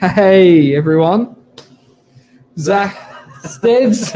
Hey everyone, Zach Steads.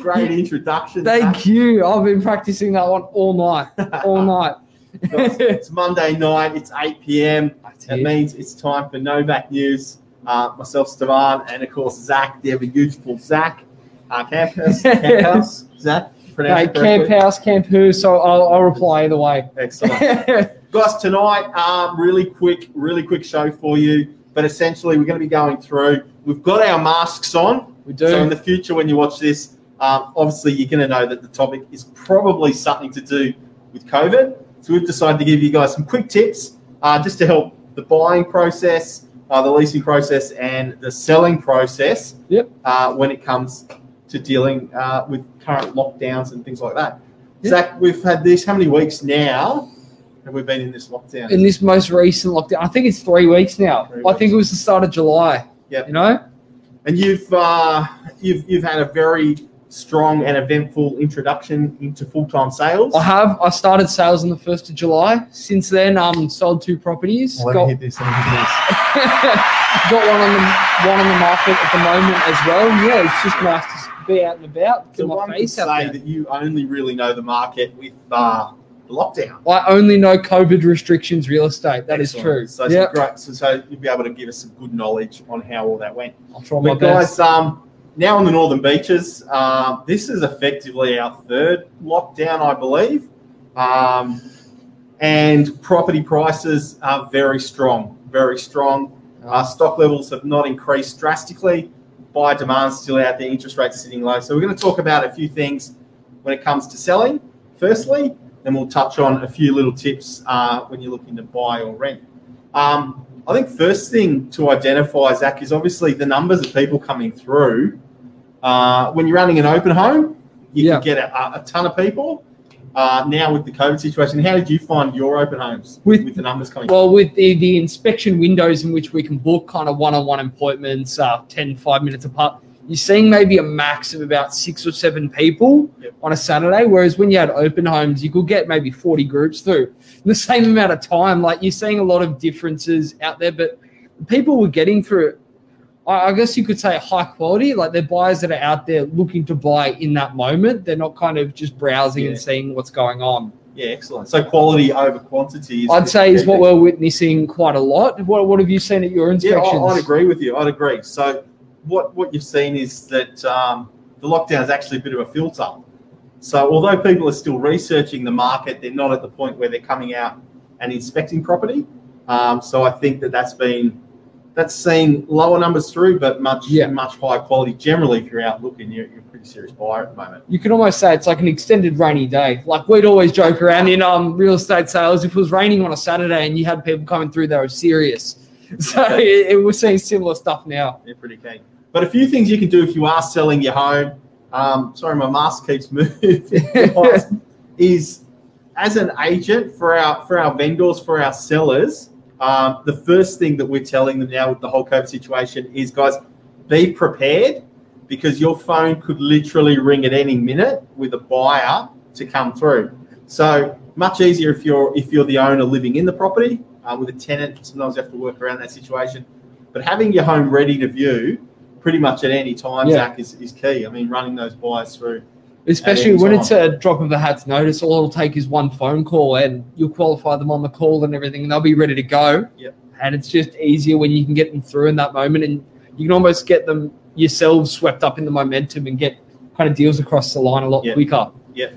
Great introduction. Thank Zach. you. I've been practicing that one all night, all night. it's Monday night. It's 8 p.m. That's That it. means it's time for Novak News. Uh, myself, Stevan, and of course Zach, the ever useful Zach. Uh, campus, campus, Zach. Hey. Camp House, Camp Who. So I'll, I'll reply either way. Excellent. Guys, tonight, um, really quick, really quick show for you. But essentially, we're going to be going through. We've got our masks on. we do. So in the future, when you watch this, um, obviously you're going to know that the topic is probably something to do with COVID. So we've decided to give you guys some quick tips uh, just to help the buying process, uh, the leasing process, and the selling process. Yep. Uh, when it comes to dealing uh, with current lockdowns and things like that. Yep. Zach, we've had this. How many weeks now have we been in this lockdown? in this most recent lockdown, I think it's three weeks now. Three I think it was the start of July. Yeah, You know. And you've uh, you've you've had a very strong and eventful introduction into full time sales. I have. I started sales on the first of July. Since then, um, sold two properties. Let me got hit this. Let me hit this. got one on the one on the market at the moment as well. Yeah, it's just nice to be out and about, So get my one could face out say there. that you only really know the market with uh, the lockdown. I only know COVID restrictions real estate. That is Excellent. true. So, yeah, great, so, so you'll be able to give us some good knowledge on how all that went. I'll try my But best. guys, um, now on the northern beaches, um, this is effectively our third lockdown, I believe. Um, and property prices are very strong, very strong. Uh, stock levels have not increased drastically. Buyer demand still out there, interest rates sitting low. So we're going to talk about a few things when it comes to selling. Firstly, then we'll touch on a few little tips uh, when you're looking to buy or rent. Um, I think first thing to identify, Zach, is obviously the numbers of people coming through. Uh, when you're running an open home, you Yeah. can get a, a ton of people. Uh, now with the COVID situation, how did you find your open homes With- with the numbers coming? Well, with the, the inspection windows in which we can book kind of one-on-one appointments, uh, 10, 5 minutes apart, you're seeing maybe a max of about six or seven people Yep. on a Saturday. Whereas when you had open homes, you could get maybe 40 groups through in the same amount of time. Like you're seeing a lot of differences out there, but people were getting through it. I guess you could say high quality, like they're buyers that are out there looking to buy in that moment. They're not kind of just browsing Yeah. and seeing what's going on. Yeah, excellent. So quality over quantity. Is I'd say is what we're witnessing quite a lot. What, what have you seen at your inspections? I- I'd agree with you. I'd agree. So what what you've seen is that um, the lockdown is actually a bit of a filter. So although people are still researching the market, they're not at the point where they're coming out and inspecting property. Um, so I think that that's been that's seen lower numbers through, but much Yeah. much higher quality. Generally, if you're out looking, you're, you're a pretty serious buyer at the moment. You can almost say it's like an extended rainy day. Like we'd always joke around in um, real estate sales. If it was raining on a Saturday and you had people coming through, they were serious. So it, it, we're seeing similar stuff now. They're pretty keen. But a few things you can do if you are selling your home. Um, sorry, my mask keeps moving. is as an agent for our for our vendors for our sellers. Um, the first thing that we're telling them now with the whole COVID situation is, guys, be prepared because your phone could literally ring at any minute with a buyer to come through. So much easier if you're if you're the owner living in the property uh, with a tenant. Sometimes you have to work around that situation. But having your home ready to view pretty much at any time, Yeah. Zach, is, is key. I mean, running those buyers through. Especially when time. it's a drop of a hat's notice, all it'll take is one phone call and you'll qualify them on the call and everything, and they'll be ready to go. Yep. And it's just easier when you can get them through in that moment, and you can almost get them yourselves swept up in the momentum and get kind of deals across the line a lot Yep. quicker. Yeah.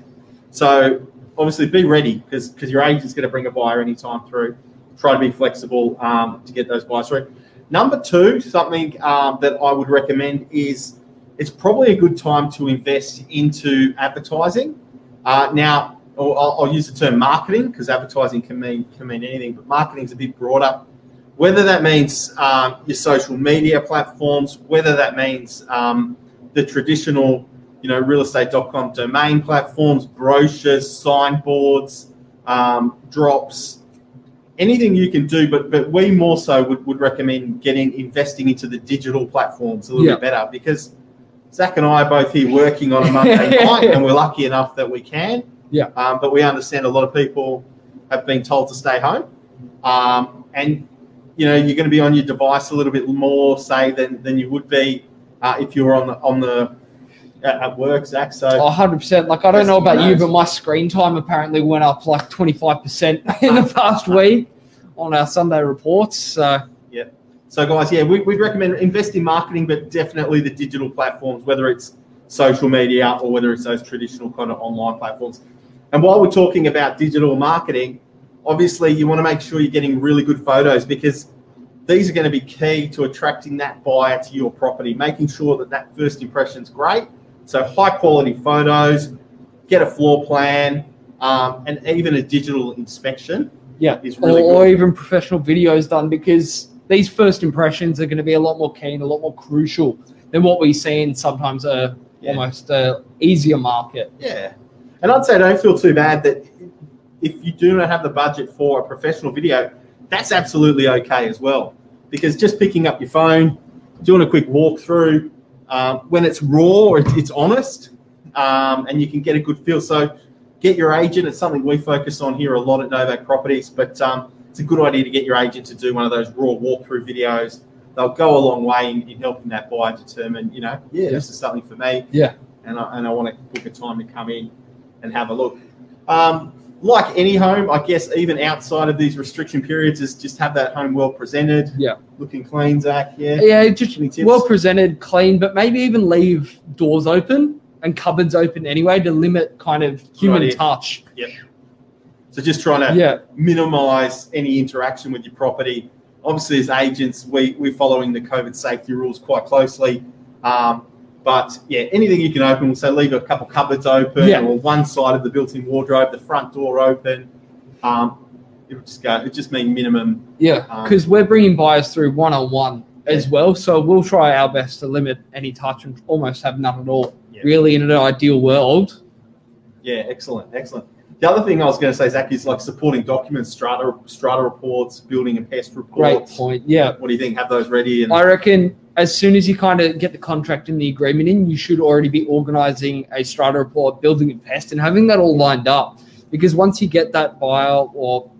So obviously, be ready because because your agent's going to bring a buyer anytime through. Try to be flexible um, to get those buyers through. Number two, something um, that I would recommend is it's probably a good time to invest into advertising. Uh, now, I'll, I'll use the term marketing because advertising can mean can mean anything, but marketing is a bit broader. Whether that means um, your social media platforms, whether that means um, the traditional you know, realestate.com domain platforms, brochures, signboards, um, drops, anything you can do. But but we more so would, would recommend getting investing into the digital platforms a little Yeah. bit better because Zach and I are both here working on a Monday night, and we're lucky enough that we can. Yeah. Um, but we understand a lot of people have been told to stay home, um, and you know you're going to be on your device a little bit more, say, than than you would be uh, if you were on the on the at, at work, Zach. So Oh, 100%. Like, I don't know about you, but my screen time apparently went up like 25% in the past week on our Sunday reports. So, yeah. So, guys, yeah, we, we'd recommend invest in marketing, but definitely the digital platforms, whether it's social media or whether it's those traditional kind of online platforms. And while we're talking about digital marketing, obviously you want to make sure you're getting really good photos because these are going to be key to attracting that buyer to your property, making sure that that first impression is great. So, high quality photos, get a floor plan, um, and even a digital inspection yeah. is Or, really or good. even professional videos done because these first impressions are going to be a lot more keen, a lot more crucial than what we see in sometimes a Yeah. almost a easier market. Yeah. And I'd say don't feel too bad that if you do not have the budget for a professional video, that's absolutely okay as well. Because just picking up your phone, doing a quick walkthrough, um, when it's raw, it's, it's honest, um, and you can get a good feel. So get your agent. It's something we focus on here a lot at Novak Properties, but um, it's a good idea to get your agent to do one of those raw walkthrough videos. They'll go a long way in, in helping that buyer determine, you know, yeah, this is something for me Yeah. and I, and I want to book a time to come in and have a look. Um, like any home, I guess even outside of these restriction periods, is just have that home well presented. Yeah. Looking clean, Zach. Yeah. Yeah, just well presented, clean, but maybe even leave doors open and cupboards open anyway to limit kind of human idea. touch. Yep. So just trying to Yeah. minimize any interaction with your property. Obviously, as agents, we, we're following the COVID safety rules quite closely. Um, but yeah, anything you can open, we'll say leave a couple cupboards open Yeah. or one side of the built in wardrobe, the front door open. Um, it would just go, it just mean minimum Yeah, Um, because we're bringing buyers through one on one as well. So we'll try our best to limit any touch and almost have none at all. Yeah. Really, in an ideal world. Yeah, excellent, excellent. The other thing I was going to say, Zach, is like supporting documents, strata, strata reports, building and pest reports. Great point. Yeah. What do you think? Have those ready? And I reckon as soon as you kind of get the contract and the agreement in, you should already be organizing a strata report, building a pest, and having that all lined up. Because once you get that buyer, or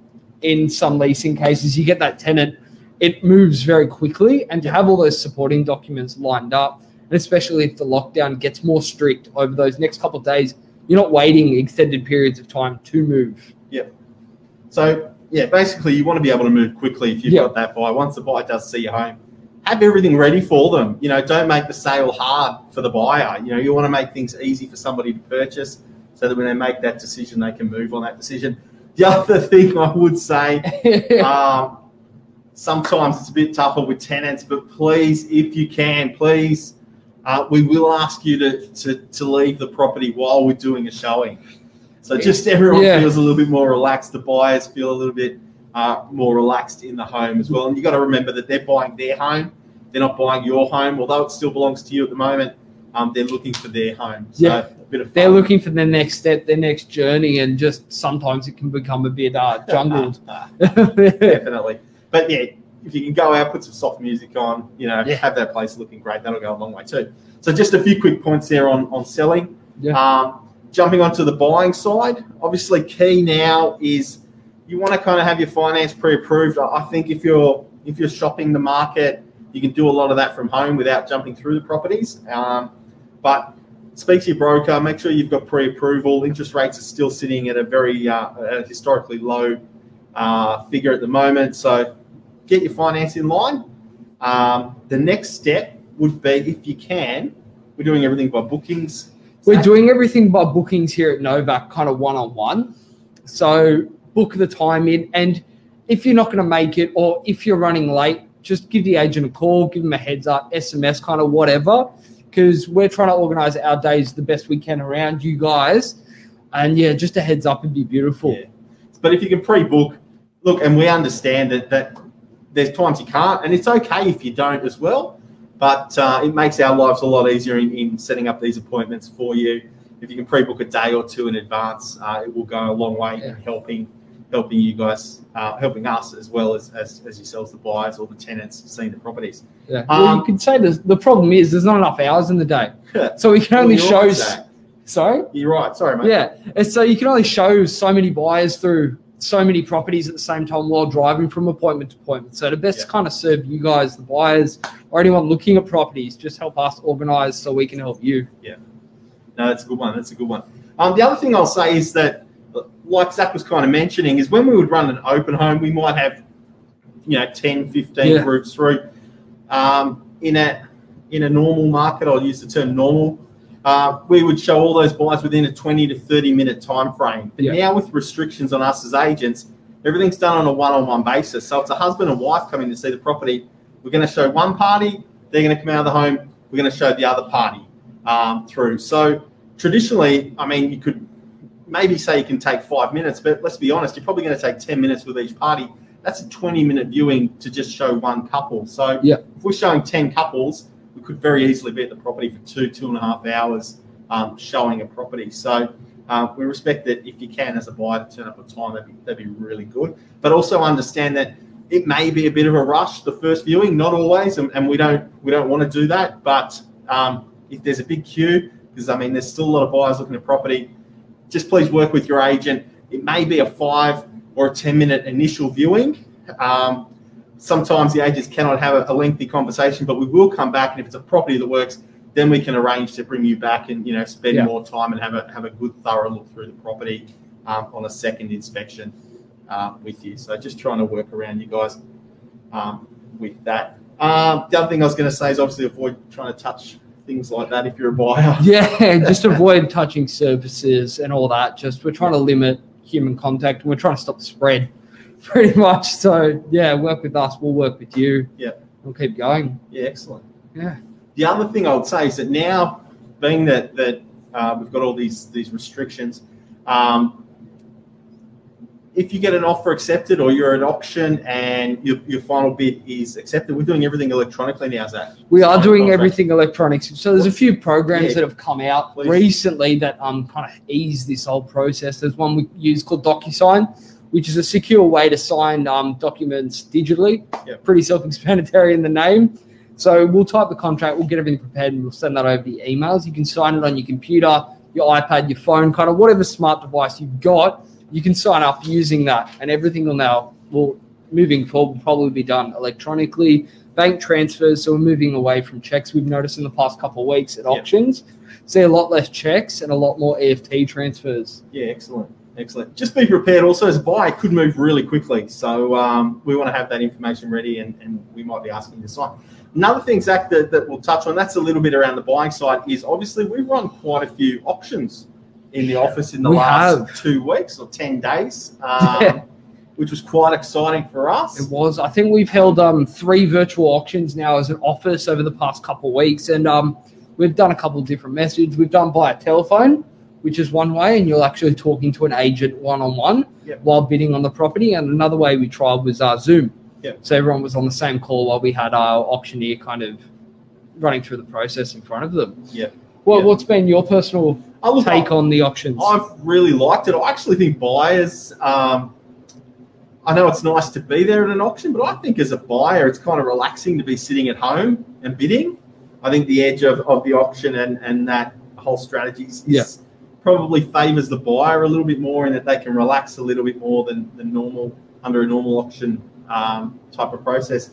in some leasing cases, you get that tenant, it moves very quickly. And to have all those supporting documents lined up, and especially if the lockdown gets more strict over those next couple of days, you're not waiting extended periods of time to move. Yeah. So, yeah, basically, you want to be able to move quickly if you've Yeah. got that buyer. Once the buyer does see your home, have everything ready for them. You know, don't make the sale hard for the buyer. You know, you want to make things easy for somebody to purchase so that when they make that decision, they can move on that decision. The other thing I would say um, sometimes it's a bit tougher with tenants, but please, if you can, please, uh, we will ask you to, to, to leave the property while we're doing a showing. So just everyone Yeah. feels a little bit more relaxed. The buyers feel a little bit uh, more relaxed in the home as well. And you got to remember that they're buying their home. They're not buying your home, although it still belongs to you at the moment. Um, they're looking for their home. So Yeah. a bit of They're looking for their next step, their next journey, and just sometimes it can become a bit uh, jungled. definitely. But yeah, if you can go out, put some soft music on, you know, Yeah. have that place looking great, that'll go a long way too. So just a few quick points there on on selling. Yeah. Um, jumping onto the buying side, obviously key now is you want to kind of have your finance pre-approved. I think if you're if you're shopping the market, you can do a lot of that from home without jumping through the properties. Um, but speak to your broker. Make sure you've got pre-approval. Interest rates are still sitting at a very uh, a historically low uh, figure at the moment. So get your finance in line. Um, the next step would be, if you can, we're doing everything by bookings. We're doing everything by bookings here at Novak, kind of one on one. So book the time in, and if you're not going to make it, or if you're running late, just give the agent a call, give them a heads up, SMS, kind of whatever, because we're trying to organize our days the best we can around you guys. And yeah, just a heads up would be beautiful. Yeah. But if you can pre-book, look, and we understand that that there's times you can't, and it's okay if you don't as well. But uh, it makes our lives a lot easier in, in setting up these appointments for you. If you can pre-book a day or two in advance, uh, it will go a long way Yeah. in helping helping you guys, uh, helping us as well as, as as yourselves, the buyers or the tenants seeing the properties. Yeah. well, Um, you could say this, the problem is there's not enough hours in the day, so we can only Well, show. right. Sorry. You're right. Sorry, mate. Yeah, and so you can only show so many buyers through so many properties at the same time while driving from appointment to appointment. So to best Yeah. kind of serve you guys, the buyers, or anyone looking at properties, just help us organize so we can help you. Yeah. No, that's a good one. That's a good one. Um, the other thing I'll say is that, like Zach was kind of mentioning, is when we would run an open home, we might have, you know, 10, 15 Yeah. groups through. Um, in a in a normal market, I'll use the term normal. Uh, we would show all those buyers within a 20 to 30 minute time frame. But Yeah. now with restrictions on us as agents, everything's done on a one-on-one basis. So it's a husband and wife coming to see the property. We're going to show one party, they're going to come out of the home. We're going to show the other party um, through. So traditionally, I mean, you could maybe say you can take five minutes, but let's be honest, you're probably going to take 10 minutes with each party. That's a 20 minute viewing to just show one couple. So Yeah. if we're showing 10 couples, we could very easily be at the property for two, two and a half hours um, showing a property. So uh, we respect that if you can, as a buyer, turn up on time, that'd be, that'd be really good. But also understand that it may be a bit of a rush the first viewing, not always, and, and we don't we don't want to do that. But um, if there's a big queue, because I mean, there's still a lot of buyers looking at property, just please work with your agent. It may be a five or a 10 minute initial viewing. Um, sometimes the agents cannot have a, a lengthy conversation, but we will come back. And if it's a property that works, then we can arrange to bring you back and you know spend Yeah. more time and have a have a good thorough look through the property um, on a second inspection uh, with you. So just trying to work around you guys um, with that. Um, the other thing I was going to say is obviously avoid trying to touch things like that if you're a buyer. Yeah, just avoid touching surfaces and all that. Just we're trying to limit human contact and we're trying to stop the spread pretty much. So yeah, work with us, we'll work with you. Yeah. We'll keep going. Yeah, excellent. Yeah. The other thing I would say is that now, being that that uh, we've got all these these restrictions, um, if you get an offer accepted or you're at auction and your, your final bid is accepted, we're doing everything electronically now, Zach. We are doing contract. everything electronics. So there's a few programs Yeah. that have come out Please. recently that um kind of ease this whole process. There's one we use called DocuSign, which is a secure way to sign um, documents digitally. Yep. Pretty self-explanatory in the name. So we'll type the contract, we'll get everything prepared, and we'll send that over the emails. You can sign it on your computer, your iPad, your phone, kind of whatever smart device you've got. You can sign up using that, and everything will now will moving forward will probably be done electronically bank transfers. So we're moving away from checks. We've noticed in the past couple of weeks at Yeah. auctions, see a lot less checks and a lot more EFT transfers. Yeah, excellent. Excellent. Just be prepared also as a buyer, could move really quickly. So um, we want to have that information ready and, and we might be asking you to sign. Another thing, Zach, that, that we'll touch on, that's a little bit around the buying side, is obviously we've run quite a few auctions in the office in the We last have. two weeks or 10 days, um, Yeah. which was quite exciting for us. It was. I think we've held um, three virtual auctions now as an office over the past couple of weeks, and um, we've done a couple of different methods. We've done by telephone, which is one way, and you're actually talking to an agent one on one while bidding on the property. And another way we tried was uh, Zoom. Yep. So everyone was on the same call while we had our auctioneer kind of running through the process in front of them. Yeah. Well, Yep. what's been your personal look, take on the auctions? I've really liked it. I actually think buyers. Um, I know it's nice to be there at an auction, but I think as a buyer, it's kind of relaxing to be sitting at home and bidding. I think the edge of, of the auction and, and that whole strategy is, Yeah. probably favors the buyer a little bit more in that they can relax a little bit more than, than normal under a normal auction um, type of process.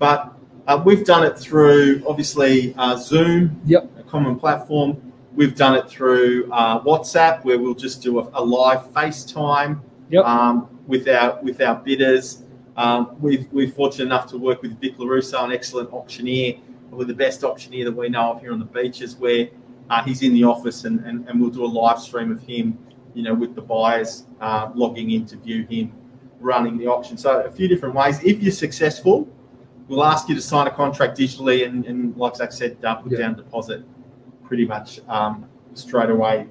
But uh, we've done it through obviously uh, Zoom, Yep. a common platform. We've done it through uh, WhatsApp, where we'll just do a, a live FaceTime Yep. um, with our with our bidders. Um, we've we're fortunate enough to work with Vic Larusso, an excellent auctioneer, probably the best auctioneer that we know of here on the beaches, where uh, he's in the office and, and, and we'll do a live stream of him, you know, with the buyers uh, logging in to view him running the auction. So a few different ways. If you're successful, we'll ask you to sign a contract digitally and, and like Zach said, uh, put Yeah. down a deposit pretty much um, straight away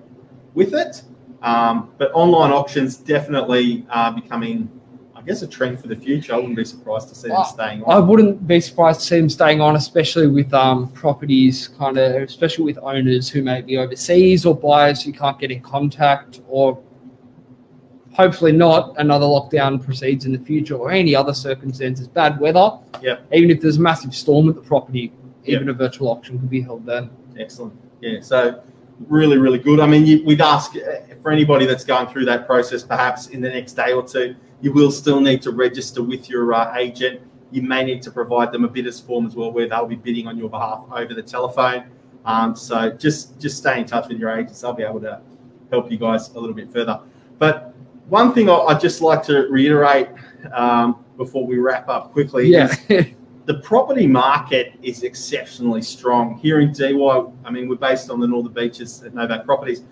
with it. Um, but online auctions definitely are becoming, I guess, a trend for the future. I wouldn't be surprised to see them Uh, staying on. I wouldn't be surprised to see them staying on, especially with um, properties, kind of, especially with owners who may be overseas or buyers who can't get in contact, or hopefully not another lockdown proceeds in the future or any other circumstances, bad weather. Yep. Even if there's a massive storm at the property, even a virtual auction could be held then. Excellent. Yeah. So really, really good. I mean, you, we'd ask uh, for anybody that's going through that process, perhaps in the next day or two, you will still need to register with your uh, agent. You may need to provide them a bidders form as well, where they'll be bidding on your behalf over the telephone. Um, so just just stay in touch with your agents; they'll be able to help you guys a little bit further. But one thing I, would just like to reiterate um, before we wrap up quickly yeah. is the property market is exceptionally strong here in Why. I mean, we're based on the Northern Beaches at Novak Properties.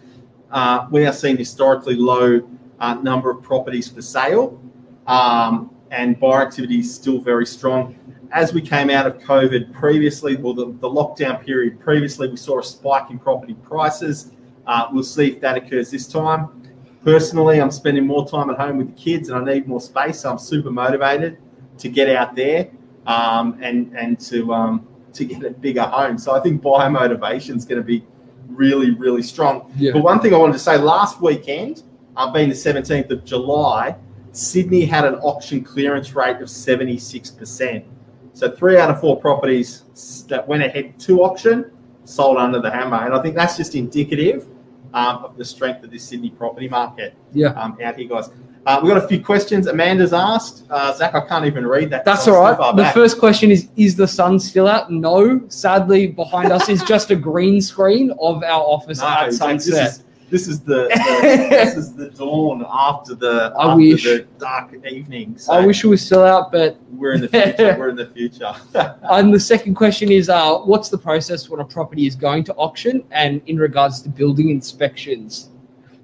Uh, we are seeing historically low uh, number of properties for sale, um, and buyer activity is still very strong. As we came out of COVID previously, well, the, the lockdown period previously, we saw a spike in property prices. Uh, we'll see if that occurs this time. Personally, I'm spending more time at home with the kids, and I need more space. So I'm super motivated to get out there um, and and to um, to get a bigger home. So I think buyer motivation is going to be really really strong. Yeah. But one thing I wanted to say last weekend, uh, being the 17th of July, Sydney had an auction clearance rate of 76%. So three out of four properties that went ahead to auction sold under the hammer, and I think that's just indicative um, of the strength of this Sydney property market. Yeah. Um, out here, guys. Uh, we've got a few questions Amanda's asked. Uh, Zach, I can't even read that. That's all right. the first question is Is the sun still out? No. Sadly, behind us is just a green screen of our office no, at sunset. This is, this is the, the this is the dawn after the I after wish. the dark evening. So I wish it was still out, but we're in the future. we're in the future. and the second question is uh, what's the process when a property is going to auction and in regards to building inspections?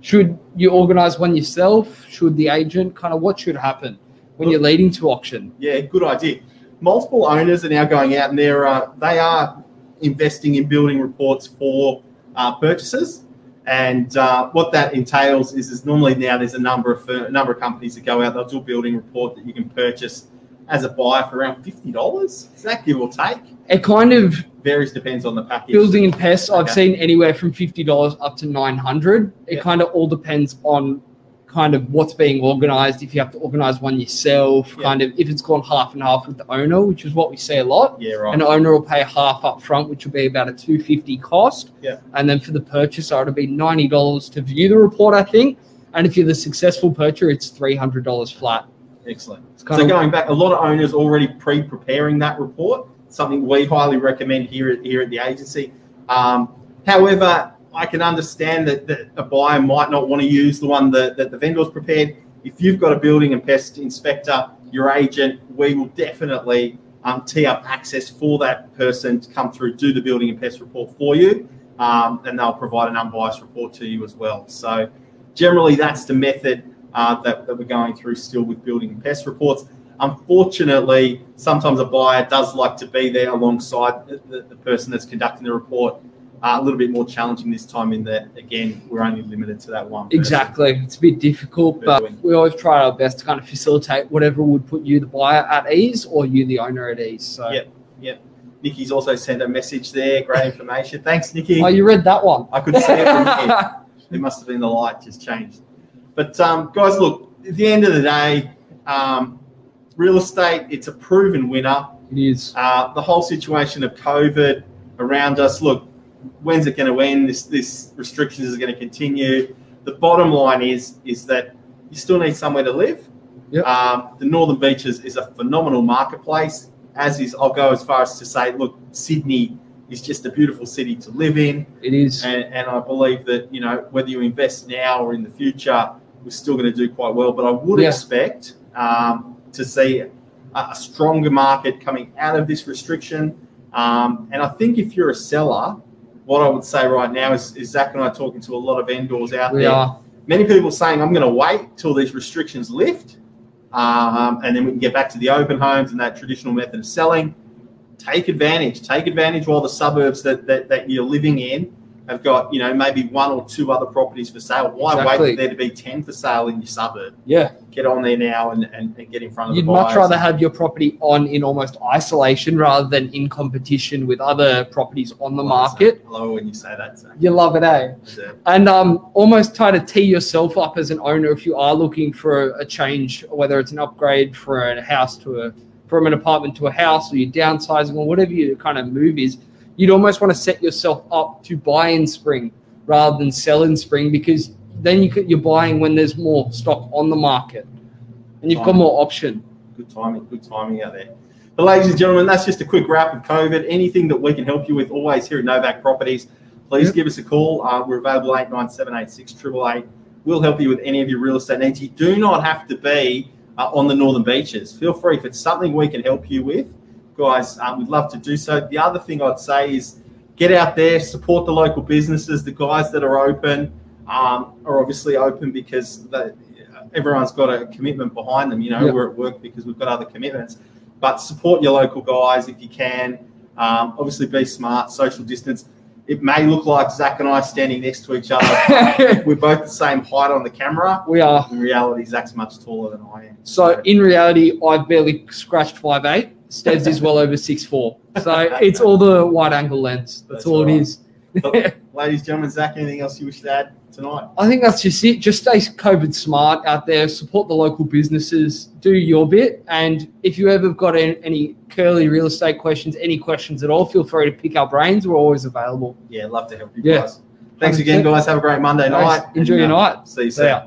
Should you organize one yourself? Should the agent kind of what should happen when you're leading to auction? Yeah, good idea. Multiple owners are now going out and they're uh, they are investing in building reports for uh, purchases. And uh, what that entails is, is normally now there's a number of a number of companies that go out. They'll do a building report that you can purchase as a buyer for around fifty dollars. Is that give or take? It kind of varies depends on the package. Building and pests, I've seen anywhere from fifty dollars up to nine hundred. It Yeah. kind of all depends on kind of what's being organized. If you have to organize one yourself, Yeah. kind of if it's gone half and half with the owner, which is what we see a lot. Yeah, right. An owner will pay half up front, which will be about a two fifty cost. Yeah. And then for the purchaser, it'll be ninety dollars to view the report, I think. And if you're the successful purchaser, it's three hundred dollars flat. Excellent. It's kind So of going back, a lot of owners already pre-preparing that report. Something we highly recommend here at here at the agency. Um, however, I can understand that, that a buyer might not want to use the one that, that the vendor's prepared. If you've got a building and pest inspector, your agent, we will definitely um, tee up access for that person to come through, do the building and pest report for you, um, and they'll provide an unbiased report to you as well. So generally, that's the method uh, that, that we're going through still with building and pest reports. Unfortunately, sometimes a buyer does like to be there alongside the, the, person that's conducting the report. Uh, a little bit more challenging this time in that, again, we're only limited to that one. person. Exactly. It's a bit difficult, but we always try our best to kind of facilitate whatever would put you, the buyer, at ease or you, the owner, at ease. So, Yep. yep. Nikki's also sent a message there. Great information. Thanks, Nikki. oh, you read that one. I couldn't see it from here. It must have been the light just changed. But um, guys, look, at the end of the day, um, real estate, it's a proven winner. It is. Uh, the whole situation of COVID around us, look, when's it going to end? This this restrictions is going to continue. The bottom line is is that you still need somewhere to live. Yep. Um, the Northern Beaches is a phenomenal marketplace. As is, I'll go as far as to say, look, Sydney is just a beautiful city to live in, It is. and, and I believe that you know whether you invest now or in the future, we're still going to do quite well. But I would Yeah. expect um, to see a, stronger market coming out of this restriction. Um, and I think if you're a seller, what I would say right now is, is Zach and I are talking to a lot of vendors out We there. are. Many people saying, I'm going to wait till these restrictions lift, um, and then we can get back to the open homes and that traditional method of selling. Take advantage. Take advantage while the suburbs that, that, that you're living in have got, you know, maybe one or two other properties for sale. Why Exactly. wait for there to be 10 for sale in your suburb? Yeah. Get on there now and, and, and get in front of You'd much rather have your property on in almost isolation rather than in competition with other properties on the market. I love when you say that, Zach. You love it, eh? Yeah. And um, almost try to tee yourself up as an owner if you are looking for a change, whether it's an upgrade for a house to a from an apartment to a house, or you're downsizing, or whatever your kind of move is. You'd almost want to set yourself up to buy in spring rather than sell in spring because then you could, you're buying when there's more stock on the market and you've got more option. Good timing, good timing out there. But ladies and gentlemen, that's just a quick wrap of COVID. Anything that we can help you with, always here at Novak Properties, please Yep. give us a call. Uh, we're available 89786 We'll help you with any of your real estate needs. You do not have to be uh, on the northern beaches. Feel free if it's something we can help you with, guys. Um, we'd love to do so. The other thing I'd say is get out there, support the local businesses. The guys that are open um, are obviously open because they, everyone's got a commitment behind them. You know, we're at work because we've got other commitments. But support your local guys if you can. Um, obviously, be smart, social distance. It may look like Zach and I standing next to each other. We're both the same height on the camera. we are. In reality, Zach's much taller than I am. So in reality, I've barely scratched five eight. Stevs is well over six four. So it's all the wide angle lens. That's, That's all right. it is. But, ladies, gentlemen, Zach, anything else you wish to add tonight? I think that's just it. Just stay COVID smart out there. Support the local businesses. Do your bit. And if you ever got any, curly real estate questions, any questions at all, feel free to pick our brains. We're always available. Yeah, love to help you Yeah. guys. Thanks again, 100%. guys. Have a great Monday Thanks. night. Enjoy and, your uh, night. See you soon.